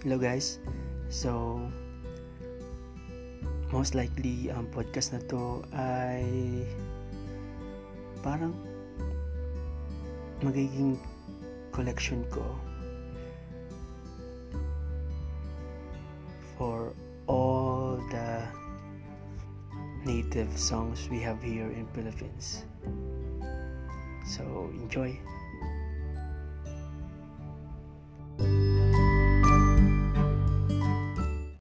Hello guys. So most likely ang podcast na to ay parang magiging collection ko for all the native songs we have here in Philippines. So enjoy.